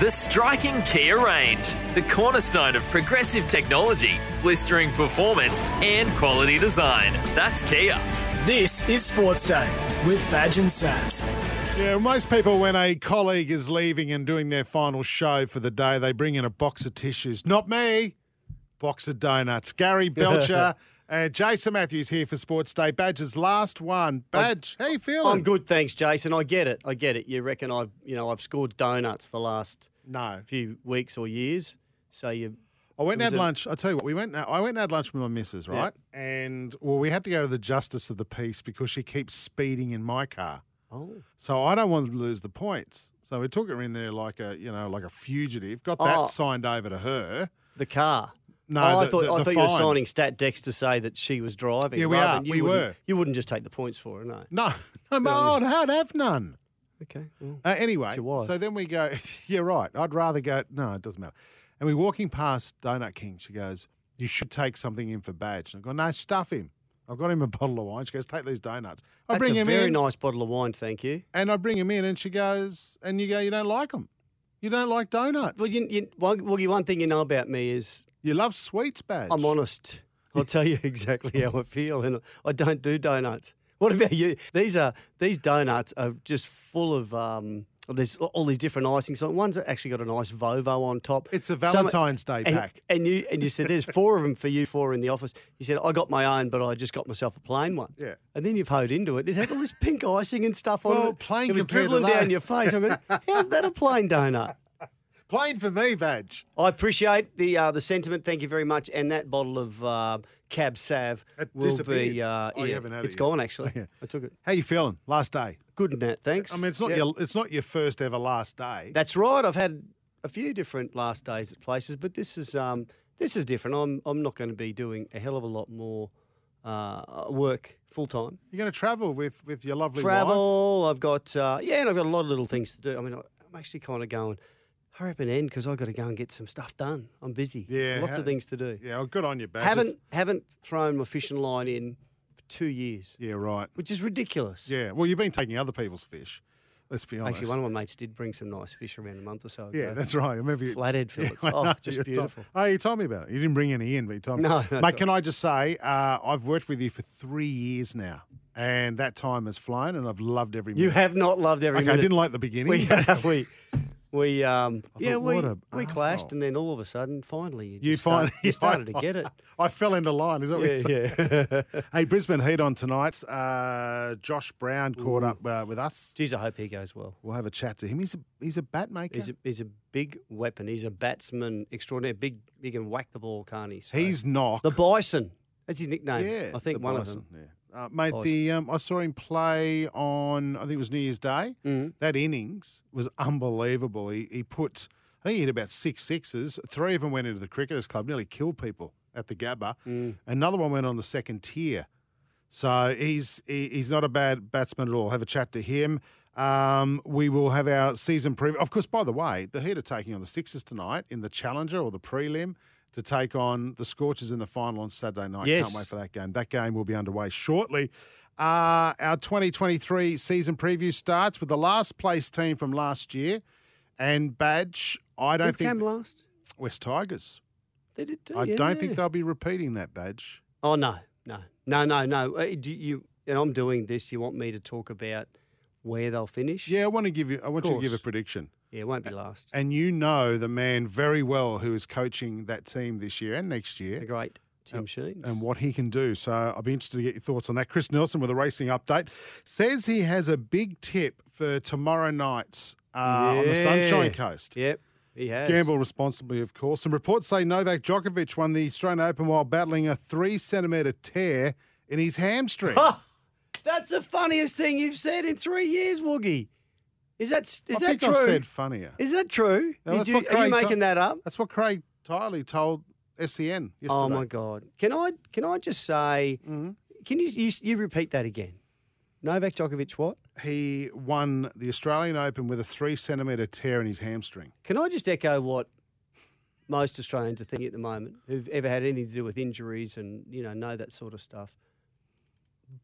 The striking Kia range, the cornerstone of progressive technology, blistering performance, and quality design. That's Kia. This is Sports Day with Badge and Sats. Yeah, most people, when a colleague is leaving and doing their final show for the day, they bring in a box of tissues. Not me. Box of donuts. Gary Belcher and Jason Matthews here for Sports Day. Badge's last one. Badge, how you feeling? I'm good, thanks, Jason. I get it. I get it. You reckon I've, you know, I've scored donuts the last No. few weeks or years. So you, I went and had it- lunch. I'll tell you what, we went. I went and had lunch with my missus, Yeah. right? And well, we had to go to the justice of the peace because she keeps speeding in my car. oh, So I don't want to lose the points. So we took her in there like a, you know, like a fugitive. Got that Oh. signed over to her. the car. No, oh, I thought, the- I thought you were fine. signing stat decks to say that she was driving. Yeah, we rather are. We wouldn't- were. You wouldn't just take the points for her, no. No, old. I'd have none. Okay. well, Uh, anyway, so then we go. You're right. I'd rather go. No, it doesn't matter. And we're walking past Donut King. She goes, "You should take something in for Badge." And I go, "No, stuff him." I've got him a bottle of wine. She goes, "Take these donuts." I That's bring him very in, Very nice bottle of wine, thank you. and I bring him in, and she goes, and you go, "You don't like them. You don't like donuts. Well, you, you, well, one thing you know about me is you love sweets, Badge." I'm honest. I'll tell you exactly how I feel, and I don't do donuts. What about you? These are these donuts are just full of um. There's all these different icings. So one's actually got a nice Vovo on top. It's a Some- Valentine's Day and, pack. And you and you said there's four of them for you, four in the office. You said I got my own, but I just got myself a plain one. Yeah. And then you've hoed into it. It had all this pink icing and stuff on Well, it. plain It was dribbling down your face. I'm going, how's that a plain donut? Plain for me, Badge. I appreciate the uh, the sentiment. Thank you very much. And that bottle of uh, Cab Sav It will disappeared. be. Uh, Oh, you yeah, haven't had it it's yet. gone actually. Yeah. I took it. How you feeling? Last day. Good that. Thanks. I mean, it's not Yeah. your it's not your first ever last day. That's right. I've had a few different last days at places, but this is um, this is different. I'm I'm not going to be doing a hell of a lot more uh, work full time. You're going to travel with with your lovely wife. Travel. I've got uh, yeah, and I've got a lot of little things to do. I mean, I- I'm actually kind of going. Hurry up and end because I've got to go and get some stuff done. I'm busy. Yeah, lots how- of things to do. Yeah, well, good on you, Badge. haven't haven't thrown my fishing line in for two years, Yeah, right. which is ridiculous. Yeah, well, you've been taking other people's fish. Let's be honest. Actually, one of my mates did bring some nice fish around a month or so ago. Yeah, that's right. I remember you. Flathead fillets. I oh, know, just you told- oh, you told me about it. You didn't bring any in, but you told me. No, Mate, can I just say, uh, I've worked with you for three years now, and that time has flown, and I've loved every minute. You have not loved every Okay, I didn't like the beginning. we we we um yeah thought, we we clashed and then all of a sudden finally you, you just start- you started to get it. I fell into line. Is that? Yeah, yeah. Hey, Brisbane Heat on tonight. Uh, Josh Brown caught up uh, with us. Geez, I hope he goes well. We'll have a chat to him. He's a he's a bat maker. He's a, he's a big weapon. He's a batsman extraordinary. Big, he can whack the ball, can't he? So- He's knock. the Bison. That's his nickname. yeah, I think one Bison, of them. Yeah. Uh, mate, Bison. the um, I saw him play on I think it was New Year's Day. Mhm. That innings was unbelievable. He he put I think he hit about six sixes. Three of them went into the cricketers club, nearly killed people at the Gabba. Mm. Another one went on the second tier. So he's he, he's not a bad batsman at all. Have a chat to him. Um, we will have our season preview. Of course, by the way, the Heat are taking on the Sixers tonight in the Challenger or the prelim to take on the Scorchers in the final on Saturday night. Yes. Can't wait for that game. That game will be underway shortly. Uh, our 2023 season preview starts with the last place team from last year. And Badge, I don't Who think came last? Wests Tigers. They did too. I don't think they'll be repeating that badge. Oh no, no, no, no, no. Uh, do you and I'm doing this. You want me to talk about where they'll finish? Yeah, I want to give you. I want you to give a prediction. Yeah. It won't be last. And you know the man very well who is coaching that team this year and next year. The great Tim Sheens. and what he can do. So I'll be interested to get your thoughts on that. Chris Nelson with a racing update says he has a big tip for tomorrow night uh, on the Sunshine Coast. Yep, he has. Gamble responsibly, of course. Some reports say Novak Djokovic won the Australian Open while battling a three centimetre tear in his hamstring. Ha! That's the funniest thing you've said in three years, Woogie. Is that is I that think true? I've said funnier. Is that true? No, that's you, what are you making that up? That's what Craig Tiley told SEN yesterday. Oh my god! Can I can I just say? Mhm. Can you, you you repeat that again? Novak Djokovic, what? He won the Australian Open with a three centimetre tear in his hamstring. Can I just echo what most Australians are thinking at the moment, who've ever had anything to do with injuries and you know know that sort of stuff?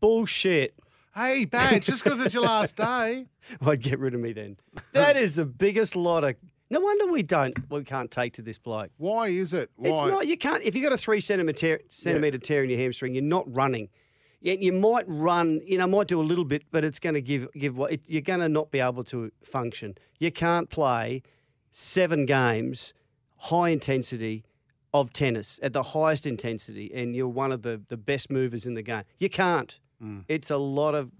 Bullshit. Hey, badge, just because it's your last day. Well, get rid of me then. That is the biggest lot of No wonder we don't, we can't take to this bloke. Why is it? Why? It's not. You can't. If you've got a three centimeter centimeter tear in your hamstring, you're not running. You, you might run. You know, might do a little bit, but it's going to give give what it, you're going to not be able to function. You can't play seven games, high intensity of tennis at the highest intensity, and you're one of the the best movers in the game. You can't. Mm. It's a lot of,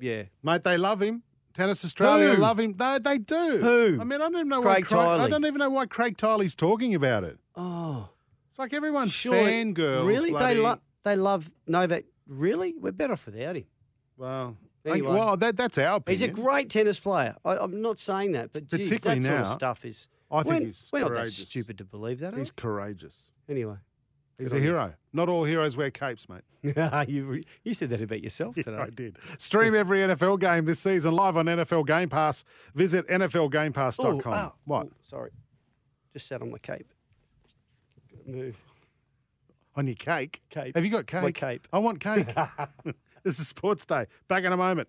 yeah. Mate, they love him. Tennis Australia Who? love him. They, they do. Who? I mean, I don't even know Craig why Craig, I don't even know why Craig Tiley's talking about it. Oh, It's like everyone sure. fangirls. Really, bloody, they love they love Novak. Really, we're better off without him. Well, Anyway. well, that, that's our opinion. He's a great tennis player. I, I'm not saying that, but geez, that sort of now, stuff is. I think we're, he's we're not that stupid to believe that. He's courageous. Anyway, He's a hero. Not all heroes wear capes, mate. you you said that about yourself today. I did. Stream every NFL game this season live on NFL Game Pass. Visit NFLGamePass.com. Oh, ow. Ah, what? Oh, sorry, just sat on my cape. Move. On your cake? Cape. Have you got cake? My cape. I want cake. this is Sports Day. Back in a moment.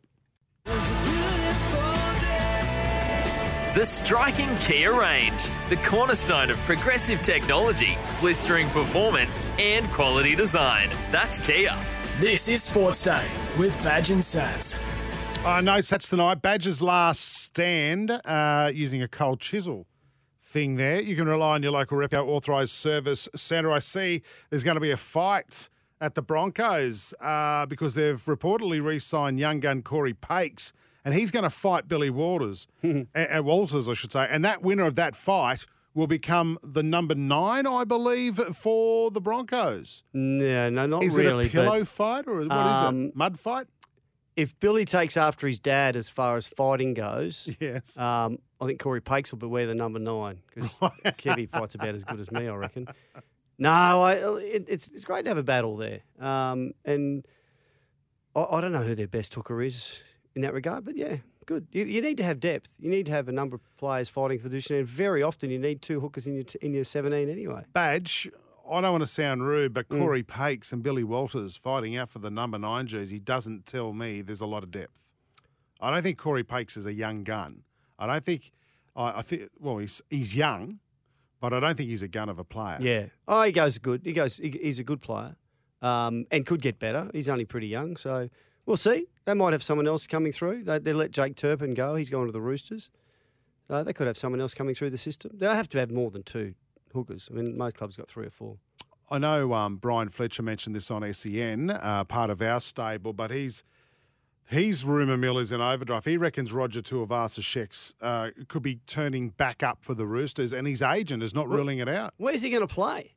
The striking Kia range, the cornerstone of progressive technology, blistering performance, and quality design. That's Kia. This is Sports Day with Badge and Sats. Uh, no sets tonight. Badger's last stand uh, using a cold chisel thing there. You can rely on your local Repco authorised service centre. I see there's going to be a fight at the Broncos uh, because they've reportedly re signed young gun Corey Pakes, and he's going to fight Billy Waters, and Walters, I should say. And that winner of that fight will become the number nine, I believe, for the Broncos. No, no, not Is really. it a pillow but fight or what is Um, it? Mud fight? if Billy takes after his dad as far as fighting goes, Yes. um, I think Corey Pakes will be wear the number nine because Kevy fights about as good as me, I reckon. No, I, it, it's it's great to have a battle there, um, and I, I don't know who their best hooker is in that regard, but yeah, good. You, you need to have depth. You need to have a number of players fighting for position, and very often you need two hookers in your t- in your seventeen anyway. badge. I don't want to sound rude, but Mm. Corey Pakes and Billy Walters fighting out for the number nine jersey doesn't tell me there's a lot of depth. I don't think Corey Pakes is a young gun. I don't think. I, I think. Well, he's he's young, but I don't think he's a gun of a player. Yeah. Oh, he goes good. He goes. He, he's a good player, um, and could get better. He's only pretty young, so we'll see. They might have someone else coming through. They, they let Jake Turpin go. He's going to the Roosters. Uh, they could have someone else coming through the system. They'll have to have more than two hookers. I mean, most clubs got three or four. I know um, Bryan Fletcher mentioned this on SEN, uh, part of our stable, but he's his rumour mill is in overdrive. He reckons Roger Tuivasa-Sheck's uh, could be turning back up for the Roosters, and his agent is not ruling it out. Where's he going to play?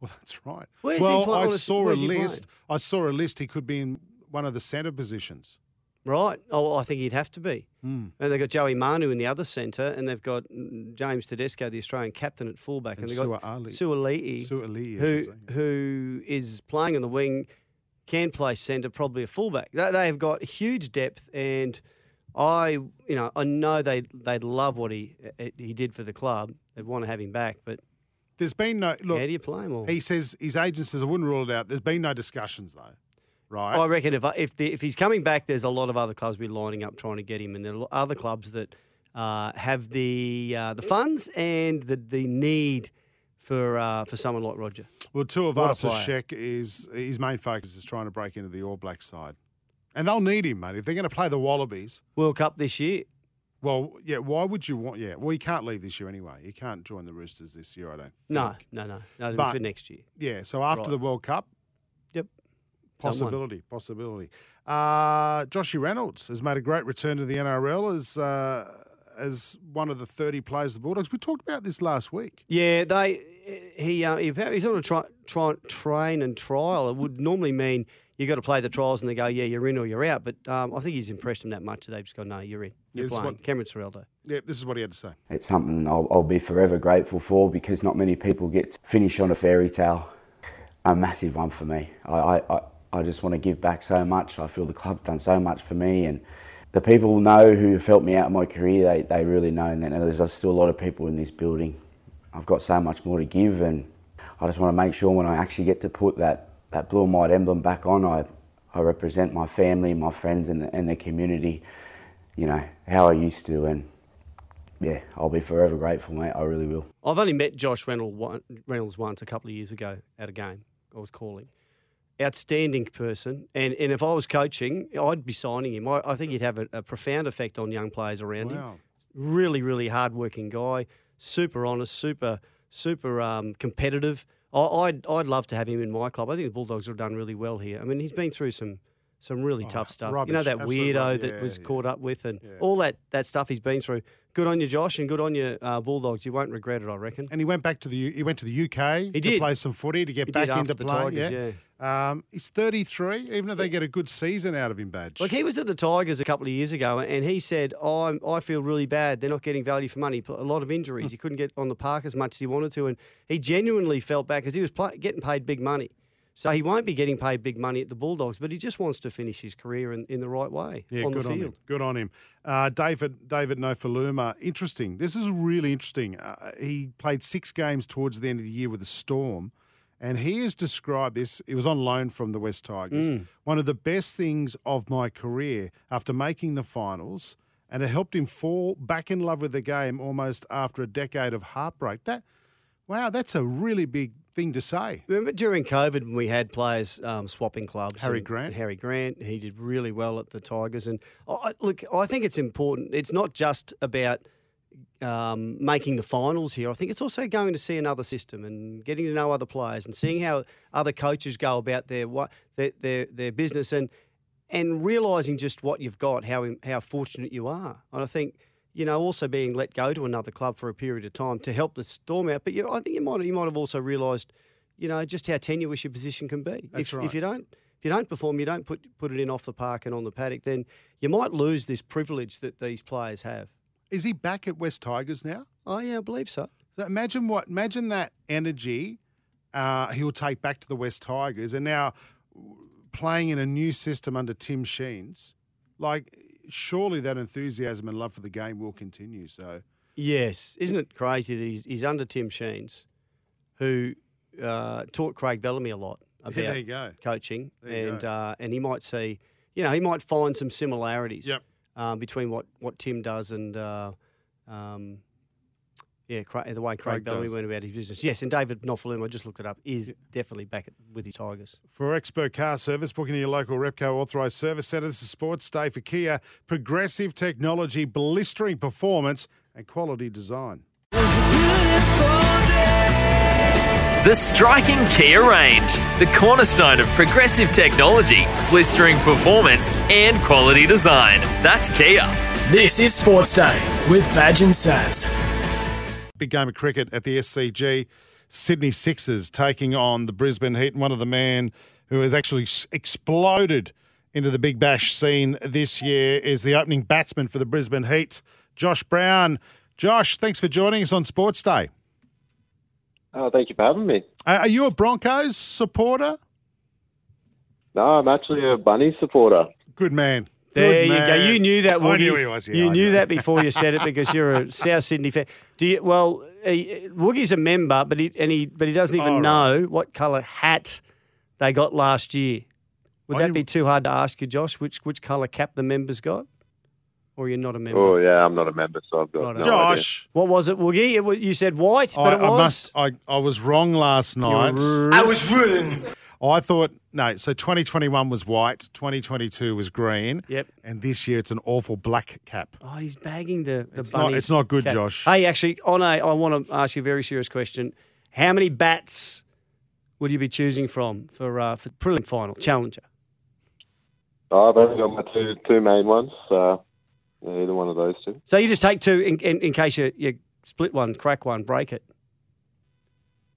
Well, that's right. Where's he well, play- I saw a list. I saw a list. He could be in one of the centre positions. Right. Oh, I think he'd have to be. Mm. And they've got Joey Manu in the other centre, and they've got mm, James Tedesco, the Australian captain, at fullback, And and, they've got Suaalii, I who who is playing on the wing, can play centre, probably a fullback. They, they have got huge depth, and I, you know, I know they they'd love what he eh, he did for the club. They'd want to have him back, but There's been no look. how do you play him? Or? He says his agent says I wouldn't rule it out. There's been no discussions though, right? I reckon if if the, if he's coming back, there's a lot of other clubs be lining up trying to get him, and there are other clubs that uh, have the uh, the funds and the the need for uh, for someone like Roger. well, two of us. Sheck is his main focus is trying to break into the All Black side, and they'll need him, mate. If they're going to play the Wallabies, World Cup this year. well, yeah. Why would you want? Yeah, well, he can't leave this year anyway. He can't join the Roosters this year. I don't. Think. No, no, no, no. But- for next year. Yeah. So after Right. the World Cup. Possibility, possibility. Uh, Joshy Reynolds has made a great return to the NRL as uh, as one of the thirty players of the Bulldogs. We talked about this last week. Yeah, they he uh, he- he's on a try, try, train and trial. It would normally mean you got to play the trials and they go, yeah, you're in or you're out. But um, I think he's impressed them that much that they've just gone, no, you're in. You're It's playing. what- Cameron Ciraldo. Yeah, this is what he had to say. It's something I'll, I'll be forever grateful for because not many people get to finish on a fairy tale. A massive one for me. I, I, I, I just want to give back so much. I feel the club's done so much for me, and the people know who have helped me out in my career. They, they really know, and there's still a lot of people in this building. I've got so much more to give, and I just want to make sure when I actually get to put that, that blue and white emblem back on, I, I represent my family, my friends, and the, and the community. You know how I used to, and yeah, I'll be forever grateful, mate. I really will. I've only met Josh Reynolds, Reynolds once a couple of years ago at a game I was calling. Outstanding person, and, and if I was coaching, I'd be signing him. I, I think he'd have a, a profound effect on young players around him. Really, really hard-working guy, super honest, super, super um, competitive. I, I'd, I'd love to have him in my club. I think the Bulldogs have done really well here. I mean, he's been through some some really tough stuff. you know Oh, that absolute weirdo rubbish. that Yeah, was yeah. caught up with, and Yeah. all that that stuff he's been through. Good on you, Josh, and good on you, uh, Bulldogs. You won't regret it, I reckon. And he went back to the U- he went to the UK He to did. play some footy to get He back into the play. Tigers, Um, he's 33. Even if they get a good season out of him, badge. Like he was at the Tigers a couple of years ago, and he said, oh, I'm, "I feel really bad. They're not getting value for money. A lot of Hmm. injuries. He couldn't get on the park as much as he wanted to, and he genuinely felt bad because he was play, getting paid big money. So he won't be getting paid big money at the Bulldogs, but he just wants to finish his career in, in the right way Yeah, on good the on him. field. Good on him. Uh, David David Nofoaluma, interesting. This is really interesting. Uh, he played six games towards the end of the year with the Storm, and he has described this. It was on loan from the Wests Tigers. Mm. One of the best things of my career after making the finals, and it helped him fall back in love with the game almost after a decade of heartbreak. That, wow, that's a really big thing to say. Remember during COVID when we had players um, swapping clubs? Harry Grant? Harry Grant, he did really well at the Tigers. And I, look, I think it's important. It's not just about um, making the finals here. I think it's also going to see another system and getting to know other players and seeing how other coaches go about their what their their, their business and and realizing just what you've got, how how fortunate you are. And I think you know also being let go to another club for a period of time to help the storm out. But you, I think you might you might have also realised, you know, just how tenuous your position can be. That's if, right. if you don't if you don't perform, you don't put put it in off the park and on the paddock, then you might lose this privilege that these players have. Is he back at Wests Tigers now? Oh yeah, I believe so. So imagine what imagine that energy uh, he'll take back to the Wests Tigers, and now playing in a new system under Tim Sheens. Like, surely that enthusiasm and love for the game will continue. So Yes, isn't it crazy that he's, he's under Tim Sheens, who uh, taught Craig Bellamy a lot about yeah, there you go. coaching, and uh, and he might see, you know, he might find some similarities Yep. um, between what, what Tim does and uh, um, yeah, Cra- the way Craig, Craig Bellamy does. went about his business. Yes, and David Nofoaluma, I just looked it up, is definitely back at, with his Tigers. For Expo Car Service, booking your local Repco authorised service centre. This is Sports Day for Kia. Progressive technology, blistering performance, and quality design. The striking Kia range, the cornerstone of progressive technology, blistering performance, and quality design. That's Kia. This is Sports Day with Badge and Sats. Big game of cricket at the SCG. Sydney Sixers taking on the Brisbane Heat. And one of the man who has actually exploded into the Big Bash scene this year is the opening batsman for the Brisbane Heat, Josh Brown. Josh, thanks for joining us on Sports Day. Oh, thank you for having me. Uh, are you a Broncos supporter? No, I'm actually a Bunny supporter. Good man. There Good you go. You knew that. I knew he was. Yeah, you I knew knew. that before you said it because you're a South Sydney fan. Do you? Well, uh, Woogie's a member, but he and he but he doesn't even Oh, right. know what colour hat they got last year. Would I that be too hard to ask you, Josh? Which which colour cap the members got? Or you're not a member? Oh, yeah, I'm not a member, so I've got Right no on. idea. Josh, What was it, Woogie? It, wa- you said white, but I, it I was. must. I, I was wrong last night. I was ruined. I thought no. So 2021 was white. 2022 was green. Yep. And this year it's an awful black cap. Oh, he's bagging the the It's not- it's not good, cap. Josh. Hey, actually, on a, I want to ask you a very serious question. How many bats would you be choosing from for uh, for prelim final challenger? Oh, I've only got my two two main ones, so either one of those two. So you just take two in, in, in case you, you split one, crack one, break it.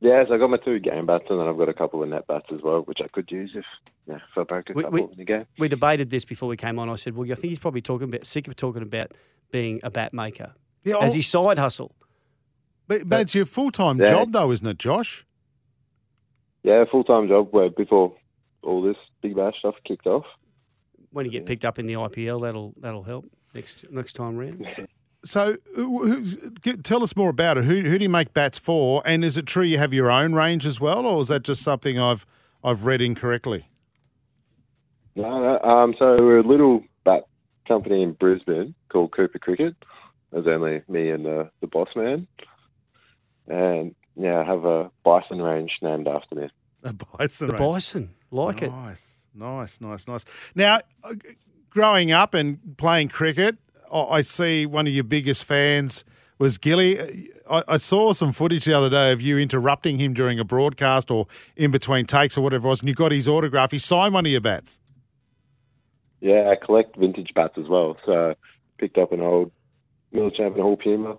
Yeah, so I got my two game bats, and then I've got a couple of net bats as well, which I could use if yeah, if I broke a We- couple we- in the game. We debated this before we came on. I said, well, I think he's probably talking about sick of talking about being a bat maker Yeah. as his side hustle. but, but it's your full time Yeah. job though, isn't it, Josh? Yeah, full time job where before all this big bash stuff kicked off. When you get picked up in the IPL, that'll that'll help next next time round. So, who, who, tell us more about it. Who, who do you make bats for? And is it true you have your own range as well, or is that just something I've I've read incorrectly? No, no, um, so we're a little bat company in Brisbane called Cooper Cricket. There's only me and the, the boss man. And yeah, I have a bison range named after me. A bison. The range. bison, like it. Nice, nice, nice, nice. Now, uh, growing up and playing cricket, I I see one of your biggest fans was Gilly. I, I saw some footage the other day of you interrupting him during a broadcast or in between takes or whatever it was, and you got his autograph. He signed one of your bats. Yeah, I collect vintage bats as well. So I picked up an old Miller Champion Hall Puma,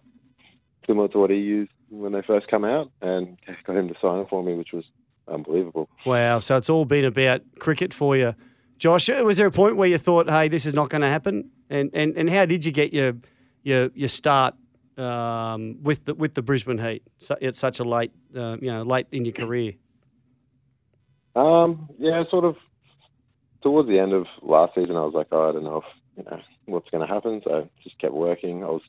similar to what he used when they first come out, and got him to sign it for me, which was unbelievable. Wow. So it's all been about cricket for you. Josh, was there a point where you thought, hey, this is not going to happen? And, and and how did you get your your your start um, with the with the Brisbane Heat at such a late uh, you know late in your career? Um, yeah, sort of towards the end of last season, I was like, oh, I don't know if you know what's going to happen. So I just kept working. I was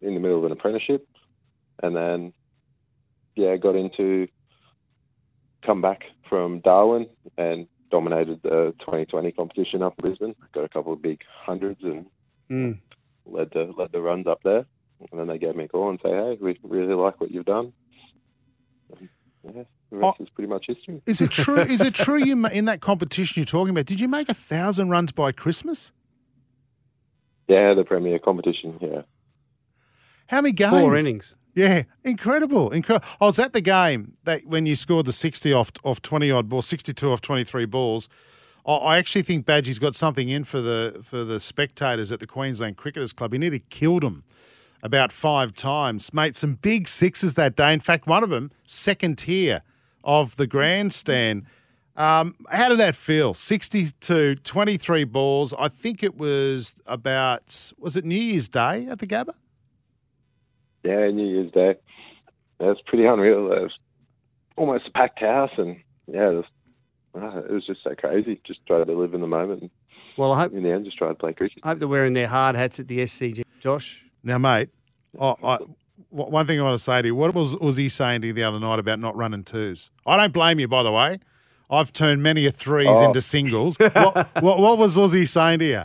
in the middle of an apprenticeship, and then yeah, got into come back from Darwin and dominated the 2020 competition up in Brisbane. Got a couple of big hundreds and Mm. led the led the runs up there. And then they gave me a call and say, hey, we really like what you've done. And, yeah, the rest Oh. is pretty much history. Is it true? is it true you in that competition you're talking about? Did you make a thousand runs by Christmas? Yeah, the premier competition. Yeah. How many games? Four innings. Yeah, incredible, incredible. I was at the game that when you scored the sixty off off twenty odd balls, sixty two off twenty three balls. I, I actually think Badgie's got something in for the for the spectators at the Queensland Cricketers Club. He nearly killed them about five times, mate. Some big sixes that day. In fact, one of them second tier of the grandstand. Um, how did that feel? 62, 23 balls. I think it was about, was it New Year's Day at the Gabba? Yeah, New Year's Day. It was pretty unreal. It was almost a packed house, and yeah, it was, uh, it was just so crazy. Just try to live in the moment. And Well, I hope in the end, just try to play cricket. I hope they're wearing their hard hats at the SCG. Josh, Now, mate, I, I, w- one thing I want to say to you, what was was he saying to you the other night about not running twos? I don't blame you, by the way. I've turned many a threes Oh. into singles. what, what, what was Aussie saying to you?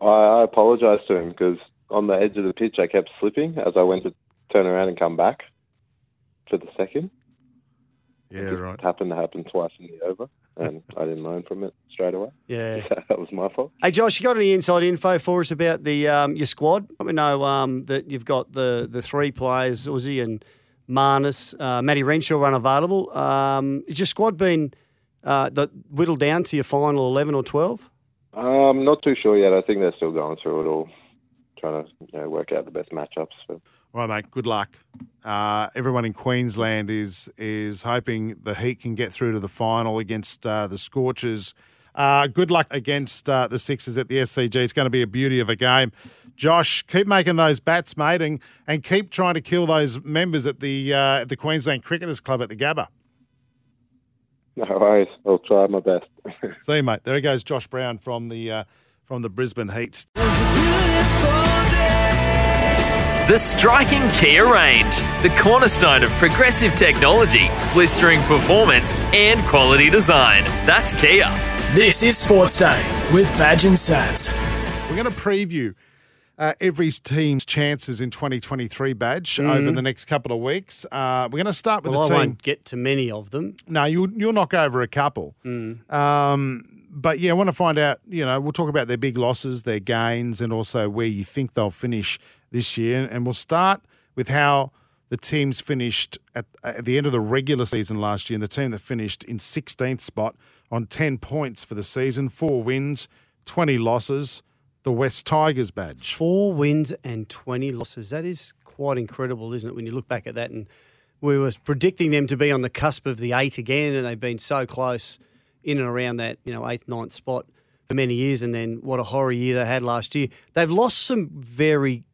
I, I apologised to him because on the edge of the pitch, I kept slipping as I went to turn around and come back for the second. Yeah, It right. happened to happen twice in the over, and I didn't learn from it straight away. yeah. that was my fault. Hey Josh, you got any inside info for us about the um, your squad? We know um, that you've got the the three players, Uzi and Marnus, uh, Matty Renshaw unavailable. Um, is your squad been uh, the, whittled down to your final eleven or twelve? Um, not too sure yet. I think they're still going through it all, trying to you know, work out the best matchups. For, All right, mate. Good luck. Uh, everyone in Queensland is is hoping the Heat can get through to the final against uh, the Scorchers. Uh, good luck against uh, the Sixers at the SCG. It's going to be a beauty of a game. Josh, keep making those bats, mate, and, and keep trying to kill those members at the uh, at the Queensland Cricketers Club at the Gabba. no worries. I'll try my best. See you, mate. There he goes, Josh Brown from the uh, from the Brisbane Heat. The striking Kia range, the cornerstone of progressive technology, blistering performance, and quality design. That's Kia. This is Sports Day with Badge and Sats. We're going to preview uh, every team's chances in 2023 badge over the next couple of weeks. Uh, we're going to start with Well, I the team. won't get to many of them. No, you'll you'll knock over a couple. Um, but yeah, I want to find out. You know, we'll talk about their big losses, their gains, and also where you think they'll finish this year. And we'll start with how the teams finished at, at the end of the regular season last year. And the team that finished in 16th spot on 10 points for the season, four wins, 20 losses. The Wests Tigers badge. Four wins and 20 losses. That is quite incredible, isn't it, when you look back at that? And we were predicting them to be on the cusp of the eight again, and they've been so close in and around that, you know, eighth, ninth spot for many years. And then what a horror year they had last year. They've lost some very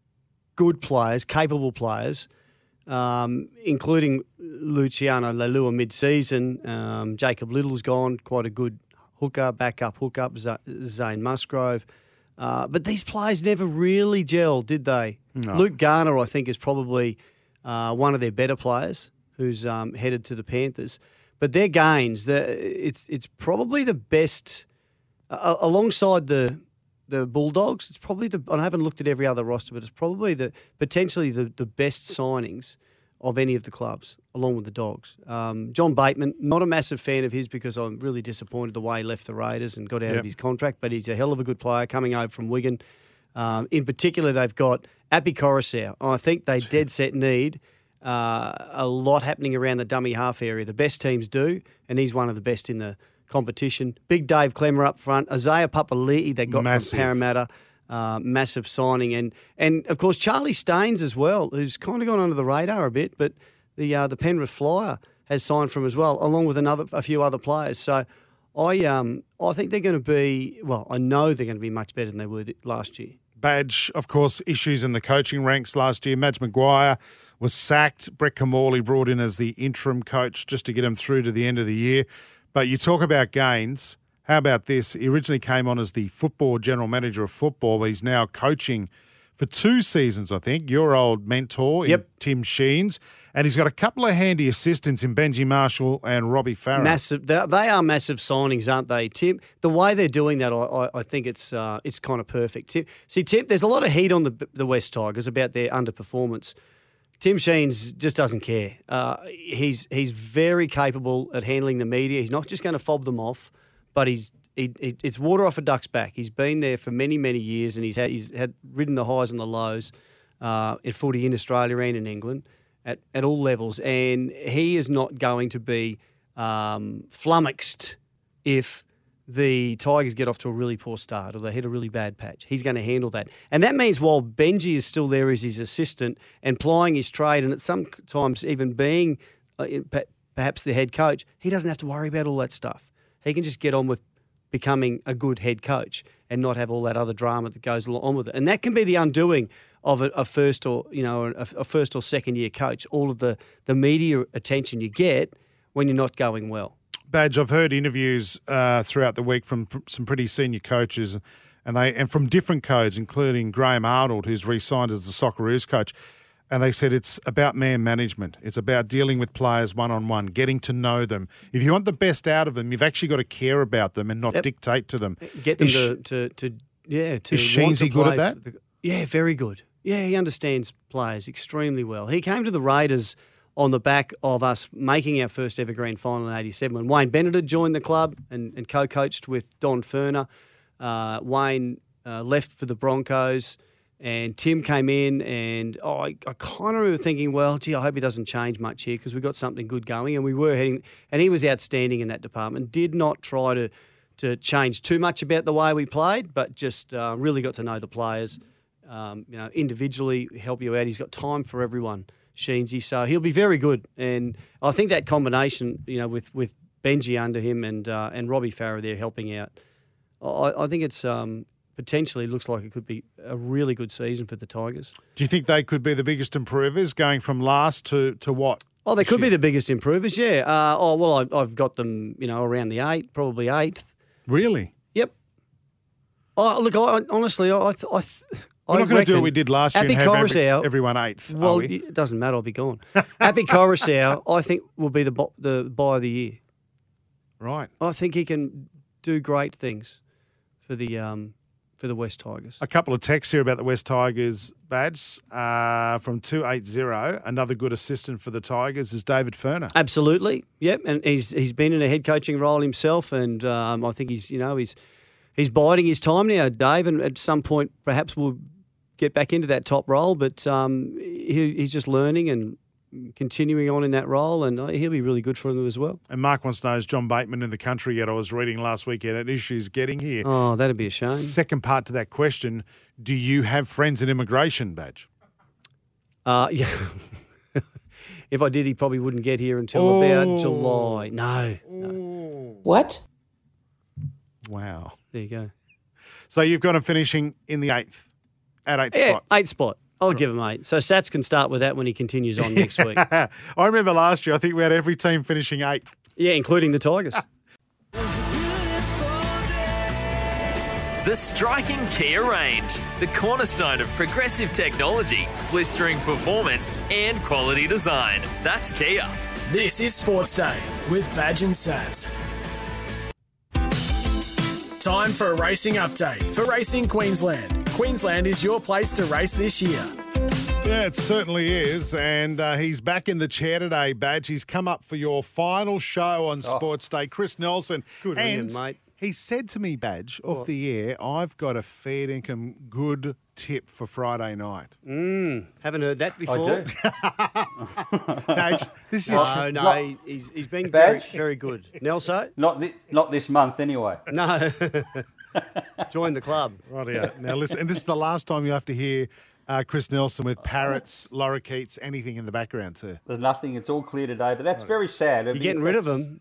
good players, capable players, um, including Luciano Leilua mid-season. Um, Jacob Liddle's gone, quite a good hooker, backup hookup, Z- Zane Musgrove. Uh, but these players never really gelled, did they? Luke Garner, I think, is probably uh, one of their better players who's um, headed to the Panthers. But their gains, the, it's it's probably the best uh, alongside the the Bulldogs. It's probably the. I haven't looked at every other roster, but it's probably the potentially the, the best signings of any of the clubs, along with the Dogs. Um, John Bateman, not a massive fan of his because I'm really disappointed the way he left the Raiders and got out Yep. of his contract, but he's a hell of a good player coming over from Wigan. Um, in particular, they've got Api Koroisau. I think they dead set need uh, a lot happening around the dummy half area. The best teams do, and he's one of the best in the competition. Big Dave Klemmer up front. Isaiah Papali'i they got Massive. from Parramatta. Uh, massive signing, and and of course Charlie Staines as well, who's kind of gone under the radar a bit, but the uh, the Penrith Flyer has signed from as well, along with another a few other players. So I um I think they're going to be well, I know they're going to be much better than they were last year. Badge, of course, issues in the coaching ranks last year. Madge Maguire was sacked. Brett Kimmorley brought in as the interim coach just to get him through to the end of the year. But you talk about gains. How about this? He originally came on as the football general manager of football, but he's now coaching for two seasons, I think. Your old mentor, in Yep. Tim Sheens. And he's got a couple of handy assistants in Benji Marshall and Robbie Farah. Massive, they, they are massive signings, aren't they, Tim? The way they're doing that, I, I, I think it's uh, it's kind of perfect. Tim, see, Tim, there's a lot of heat on the the Wests Tigers about their underperformance. Tim Sheens just doesn't care. Uh, he's he's very capable at handling the media. He's not just going to fob them off, but he's he, he, it's water off a duck's back. He's been there for many many years, and he's had he's had ridden the highs and the lows uh, in footy in Australia and in England at, at all levels. And he is not going to be um, flummoxed if the Tigers get off to a really poor start or they hit a really bad patch. He's going to handle that. And that means while Benji is still there as his assistant and plying his trade and at sometimes even being uh, perhaps the head coach, he doesn't have to worry about all that stuff. He can just get on with becoming a good head coach and not have all that other drama that goes along with it. And that can be the undoing of a, a first or you know a, a first or second year coach. All of the the media attention you get when you're not going well. Badge, I've heard interviews uh, throughout the week from pr- some pretty senior coaches, and they and from different codes, including Graham Arnold, who's re-signed as the Socceroos coach, and they said it's about man management. It's about dealing with players one on one, getting to know them. If you want the best out of them, you've actually got to care about them and not Yep. dictate to them. Get them Is- to, to, to yeah to Is Sheensy good at that? the- yeah, very good. Yeah, he understands players extremely well. He came to the Raiders on the back of us making our first ever grand final in '87 when Wayne Bennett had joined the club and, and co-coached with Don Furner. Uh, Wayne uh, left for the Broncos. And Tim came in, and oh, I, I kind of remember thinking, well, gee, I hope he doesn't change much here because we've got something good going. And we were heading, and he was outstanding in that department. Did not try to to change too much about the way we played, but just uh, really got to know the players, um, you know, individually help you out. He's got time for everyone, Sheensy, so he'll be very good. And I think that combination, you know, with with Benji under him and uh, and Robbie Farah there helping out, I, I think it's um, potentially looks like it could be a really good season for the Tigers. Do you think they could be the biggest improvers, going from last to to what? Oh, they could be the biggest improvers, yeah. Uh, oh, well, I, I've got them, you know, around the eight, probably eighth. Really? Yep. Oh, look, I, honestly, I, I, We're I not going to do what we did last year Api and have Koroisau- everyone eighth. are Well, we? it doesn't matter. I'll be gone. Api Koroisau, I think, will be the bo- the buy of the year. right. I think he can do great things for the um, for the Wests Tigers. A couple of texts here about the Wests Tigers badge uh, from 280. Another good assistant for the Tigers is David Furner. Absolutely, yep. And he's he's been in a head coaching role himself, and um, I think he's you know he's he's biding his time now, Dave. And at some point, perhaps we'll get back into that top role. But um, he, he's just learning and continuing on in that role, and uh, he'll be really good for them as well. And Mark wants to know is John Bateman in the country yet? I was reading last weekend he had issues getting here. Oh, that'd be a shame. Second part to that question Do you have friends in immigration badge? Uh, yeah. if I did, he probably wouldn't get here until about July. No, no. What? Wow. There you go. So you've got him finishing in the eighth, at eighth Yeah, spot. eight spot. I'll give him eight. So Sats can start with that when he continues on next week. I remember last year, I think we had every team finishing eighth. Yeah, including the Tigers. The striking Kia range, the cornerstone of progressive technology, blistering performance, and quality design. That's Kia. This is Sports Day with Badge and Sats. Time for a racing update for Racing Queensland. Queensland is your place to race this year. Yeah, it certainly is. And uh, he's back in the chair today, Badge. He's come up for your final show on Sports Day. Chris Nelson. Good on you, and mate. He said to me, Badge, off the air, I've got a fair income good tip for Friday night. Haven't heard that before. I do. Badge, this is your No, no, Not- he- he's, he's been very, Badge? very good. Nelson? Not thi- not this month anyway. No. Join the club. Rightio. Now listen, and this is the last time you have to hear uh, Chris Nelson with parrots, lorikeets, anything in the background too. There's nothing. It's all clear today, but that's very sad. You're getting rid of them.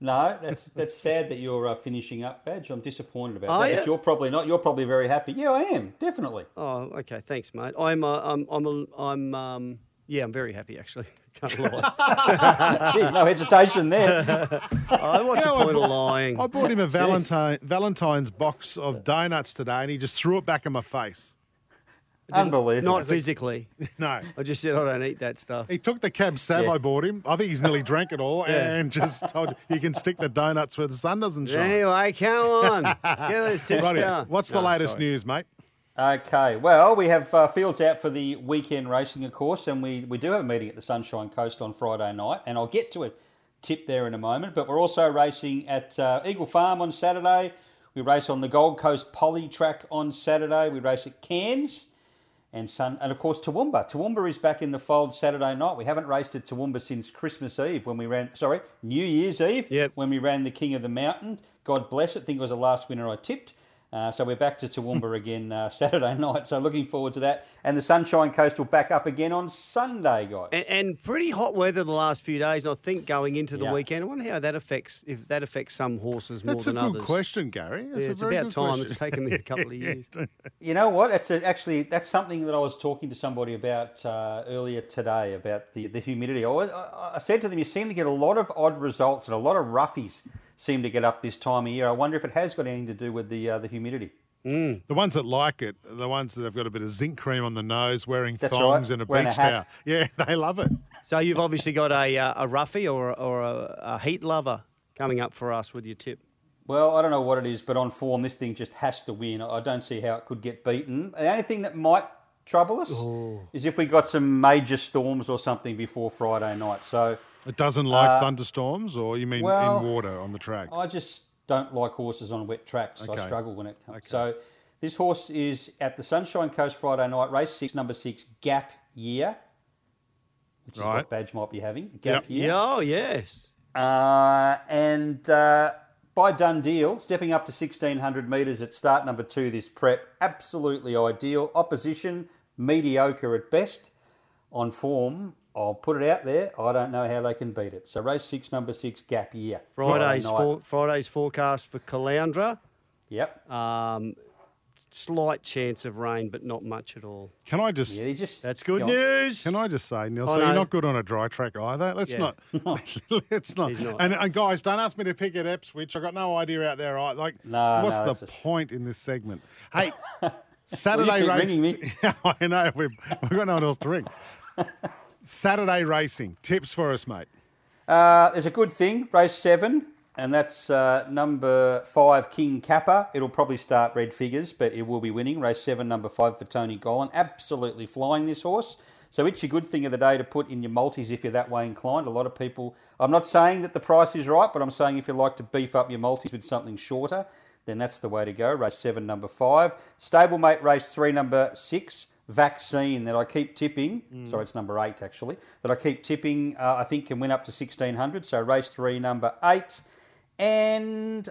No, that's that's sad that you're uh, finishing up, Badge. I'm disappointed about Oh, that. yeah? But you're probably not. You're probably very happy. Yeah, I am definitely. Oh, okay. Thanks, mate. I'm, uh, I'm, I'm, a, I'm, um, yeah, I'm very happy actually. Can't lie. Gee, no hesitation there. oh, what's You know, the I point of bought- lying? I bought him a Valentine Valentine's box of donuts today, and he just threw it back in my face. Unbelievable. Not physically. No. I just said I don't eat that stuff. He took the cab sav Yeah. I bought him. I think he's nearly drank it all Yeah. and just told you can stick the donuts where the sun doesn't shine. Anyway, come on. Get those tips Rightio. going. What's the latest sorry. news, mate? Okay, well, we have uh, fields out for the weekend racing, of course, and we, we do have a meeting at the Sunshine Coast on Friday night, and I'll get to a tip there in a moment. But we're also racing at uh, Eagle Farm on Saturday. We race on the Gold Coast Poly track on Saturday. We race at Cairns and Sun, and of course Toowoomba. Toowoomba is back in the fold Saturday night. We haven't raced at Toowoomba since Christmas Eve when we ran. Sorry, New Year's Eve Yep. when we ran the King of the Mountain. God bless it. I think it was the last winner I tipped. Uh, so we're back to Toowoomba again uh, Saturday night. So looking forward to that. And the Sunshine Coast will back up again on Sunday, guys. And, and pretty hot weather the last few days. I think going into the Yeah. weekend. I wonder how that affects if that affects some horses more That's a good question, Gary. That's Yeah, a it's very about good time. question. It's taken me a couple of years. You know what? It's a, actually that's something that I was talking to somebody about uh, earlier today about the, the humidity. I, I, I said to them, you seem to get a lot of odd results and a lot of roughies seem to get up this time of year. I wonder if it has got anything to do with the uh, the humidity. The ones that like it, the ones that have got a bit of zinc cream on the nose, wearing That's thongs right, and a wearing beach hat. towel. Yeah, they love it. So you've obviously got a uh, a roughie or or a, a heat lover coming up for us with your tip. Well, I don't know what it is, but on form, this thing just has to win. I don't see how it could get beaten. The only thing that might trouble us is if we got some major storms or something before Friday night. So It doesn't like Uh, thunderstorms, or you mean well, in water on the track? I just don't like horses on wet tracks. I struggle when it comes. So this horse is at the Sunshine Coast Friday night, race six, number six, Gap Year, which is what Badge might be having. Gap Yep. Year. Oh yes. Uh, and uh, by done deal, stepping up to 1600 metres at start number two this prep, absolutely ideal. Opposition, mediocre at best. On form, I'll put it out there. I don't know how they can beat it. So race six, number six, gap year. Friday's Friday for, Friday's forecast for Caloundra. Yep. Um, slight chance of rain, but not much at all. Can I just Yeah, just That's good go on. news. Can I just say, Neil? Oh, so you're not good on a dry track either. Let's Yeah. not. let's not. Not. And, and guys, don't ask me to pick at Ipswich. I got no idea out there. Right? Like, No, what's no, the that's a- point in this segment? Hey, Saturday keep race. ringing me. I know we've, we've got no one else to ring. Saturday racing tips for us, mate. Uh, there's a good thing, race seven, and that's uh, number five, King Kappa. It'll probably start red figures, but it will be winning. Race seven, number five for Tony Gollan. Absolutely flying this horse. So it's a good thing of the day to put in your multis if you're that way inclined. A lot of people, I'm not saying that the price is right, but I'm saying if you like to beef up your multis with something shorter, then that's the way to go. Race seven, number five. Stablemate race three, number six. Vaccine that I keep tipping. Sorry, it's number eight actually. That I keep tipping. Uh, I think can win up to sixteen hundred. So race three, number eight, and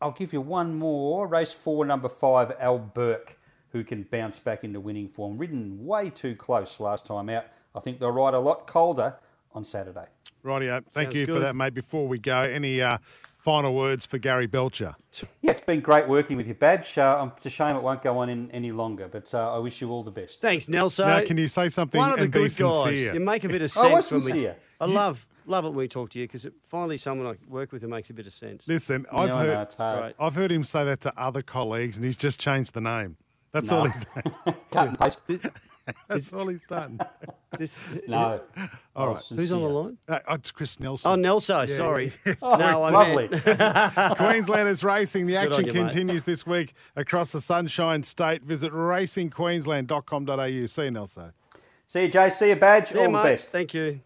I'll give you one more. Race four, number five, Al Burke, who can bounce back into winning form. Ridden way too close last time out. I think they'll ride a lot colder on Saturday. Rightio. Thank Sounds you for that, mate. Before we go, any uh, final words for Gary Belcher? Yeah, it's been great working with you, Badge. Uh, it's a shame it won't go on in, any longer, but uh, I wish you all the best. Thanks, Nelson. now, can you say something One of the and be good guys. You make a bit of sense. I was sense when we. sincere. I love love it when we talk to you because finally someone I work with who makes a bit of sense. Listen, I've No, no, heard it's hard. Right. I've heard him say that to other colleagues, and he's just changed the name. That's No. all he's done. That's all he's done. This, No. All Oh, right. Who's on the line? Uh, oh, it's Chris Nelson. Oh, Nelson. Yeah, sorry. Oh, no, I lovely. Queenslanders racing. The action you, mate. continues this week across the Sunshine State. Visit racingqueensland.com.au. See you, Nelson. See you, Jay. See you, Badge. Yeah, All the mate. best. Thank you.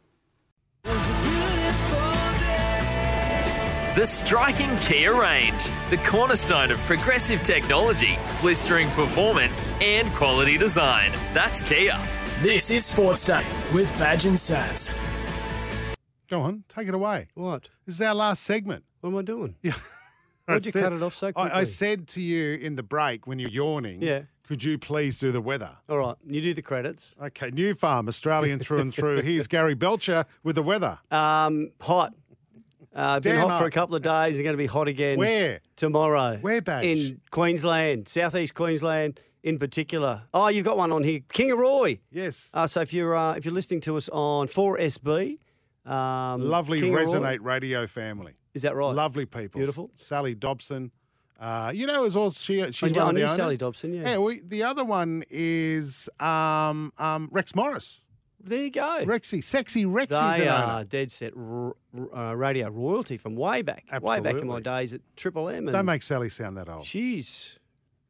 The striking Kia range, the cornerstone of progressive technology, blistering performance, and quality design. That's Kia. This is Sports Day with Badge and Sats. Go on, take it away. What? This is our last segment. What am I doing? Yeah. Why'd I you said- cut it off so I, I said to you in the break when you're yawning, Yeah. could you please do the weather? All right. You do the credits. Okay, Nufarm, Australian through and through. Here's Gary Belcher with the weather. Um, hot. Uh, been Damn hot for a couple of days. It's going to be hot again. Where? Tomorrow. Where, Badge? In Queensland, southeast Queensland in particular. Oh, you've got one on here. Kingaroy. Yes. Uh, so if you're uh, if you're listening to us on 4SB, um, Lovely Kingaroy- Resonate radio family. Is that right? Lovely people. Beautiful. Sally Dobson. Uh, you know, as all she she's I, one I of the knew owners. Sally Dobson. Yeah. Yeah, we, the other one is um, um, Rex Morris. There you go. Rexy, sexy Rexy's They an are owner. dead set r- r- uh, radio royalty from way back, way back in my Absolutely. days at Triple M. And Don't make Sally sound that old. she's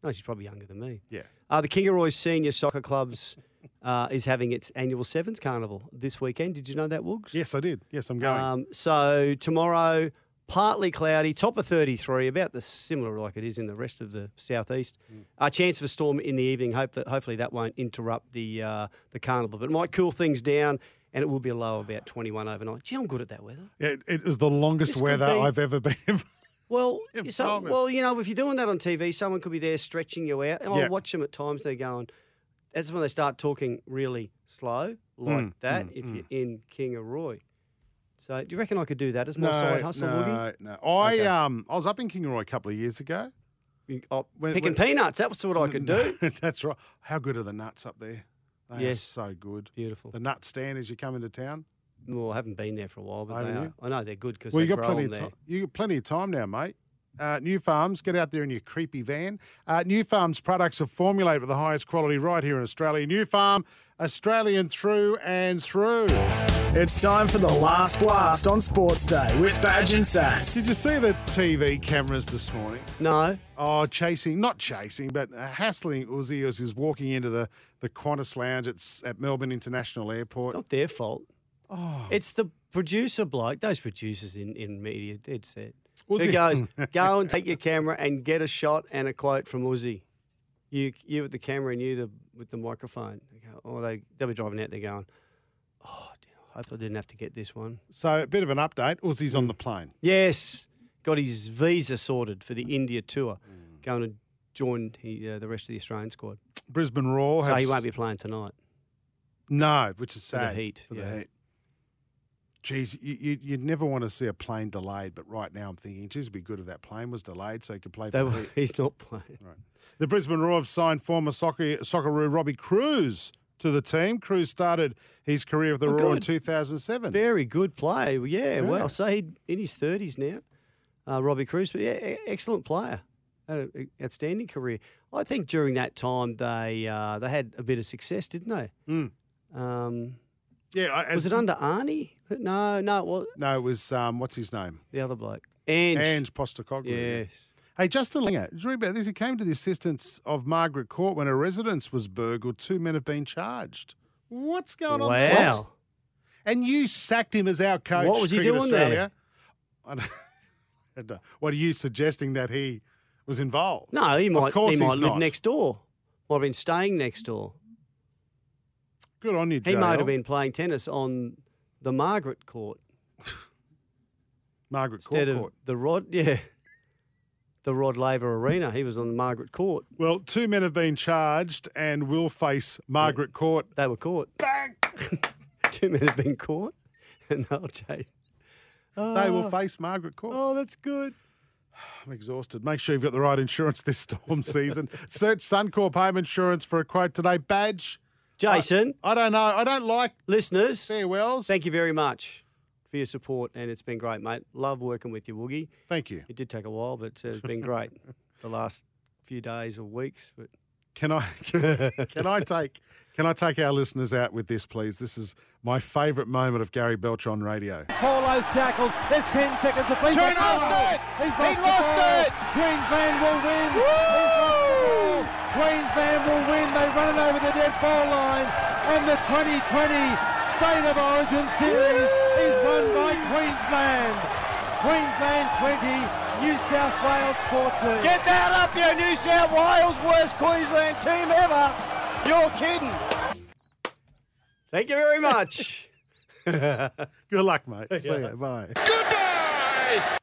no, she's probably younger than me. Yeah. Uh, the Kingaroy Senior Soccer Clubs uh, is having its annual Sevens Carnival this weekend. Did you know that, Woogs? Yes, I did. Yes, I'm going. Um, so tomorrow, partly cloudy, top of 33, about the similar like it is in the rest of the southeast. Mm. A chance for a storm in the evening. Hope that hopefully that won't interrupt the uh, the carnival, but it might cool things down. And it will be a low of about 21 overnight. Gee, I'm good at that weather. Yeah, it, was the longest This weather be- I've ever been. Well, so, well, you know, if you're doing that on TV, someone could be there stretching you out. And Yeah. I watch them at times. They're going. That's when they start talking really slow, like Mm, that. mm, if mm. you're in Kingaroy, so do you reckon I could do that as my no, side hustle, Woogie? no, no. I Okay. um, I was up in Kingaroy a couple of years ago. Oh, When- picking when- peanuts. That was what I could do. That's right. How good are the nuts up there? They Yes. are so good. Beautiful. The nut stand as you come into town. Well, I haven't been there for a while, but they are. I know they're good because Well, you got plenty of there. time. You got plenty of time now, mate. Uh, Nufarm's, get out there in your creepy van. Uh, Nufarm's products are formulated with the highest quality right here in Australia. Nufarm, Australian through and through. It's time for the last blast on Sports Day with Badge and Sats. Did you see the TV cameras this morning? No, Oh, chasing, not chasing, but uh, hassling Uzi as he was walking into the, the Qantas Lounge at, at Melbourne International Airport. not their fault. Oh, It's the producer bloke. Those producers in, in media, dead set. Uzi- Who goes, go and take your camera and get a shot and a quote from Uzi. You, you with the camera and you the, with the microphone. Go, oh, they, they'll be driving out there going, oh, dear, I hope I didn't have to get this one. So, a bit of an update. Uzi's on the plane. Yes, got his visa sorted for the India tour, Mm. going to join he, uh, the rest of the Australian squad. Brisbane Roar. So he won't be playing tonight. No, which is For the sad. heat, For the heat. Geez, you, you, you'd never want to see a plane delayed, but right now I'm thinking, geez, it'd be good if that plane was delayed so he could play for They, the were- heat. he's not playing. The Brisbane Roar have signed former soccer, Socceroo Robbie Kruse to the team. Kruse started his career with the Oh, Roar in 2007. Very good play. Yeah, Yeah. well, so he in his thirties now, uh, Robbie Kruse. But yeah, excellent player, had an outstanding career. I think during that time they uh, they had a bit of success, didn't they? Mm. Um, Yeah, I- was as- it under Arnie? No, no, it was No, it was, um, what's his name? the other bloke. Ange. Ange Postecoglou. Yes. Hey, Justin Langer, did you read about this? He came to the assistance of Margaret Court when her residence was burgled. Two men have been charged. What's going on there? Wow. And you sacked him as our coach. What was he doing there? Australia. I don't- I don't- What are you suggesting that he was involved? No, he might. Of course he might live not. next door. Might have been staying next door. Good on you, He JL. might have been playing tennis on the Margaret Court Margaret instead Court. of court. the Rod. Yeah, the Rod Laver Arena. He was on the Margaret Court. Well, two men have been charged and will face Margaret Court. They were caught. Bang! Two men have been caught, and chase. They will Oh, face Margaret Court. Oh, that's good. I'm exhausted. Make sure you've got the right insurance this storm season. Search Suncorp Home Insurance for a quote today. Badge. Jason, I don't know. I don't like listeners, farewells. thank you very much for your support, and it's been great, mate. Love working with you, Woogie. Thank you. It did take a while, but uh, it's been great the last few days or weeks. But Can I can I take can I take our listeners out with this, please? This is my favourite moment of Gary Belcher on radio. Paulo's tackled. There's 10 seconds apiece. He's lost it. He's He lost, lost the ball. it. Queensland will win. He's lost the ball. Queensland will win. They run it over the dead ball line. And the 2020 State of Origin Series is won by Queensland. Queensland 20, New South Wales 14. Get that up, you New South Wales worst Queensland team ever. You're kidding. Thank you very much. Good luck, mate. See ya. Bye. Goodbye.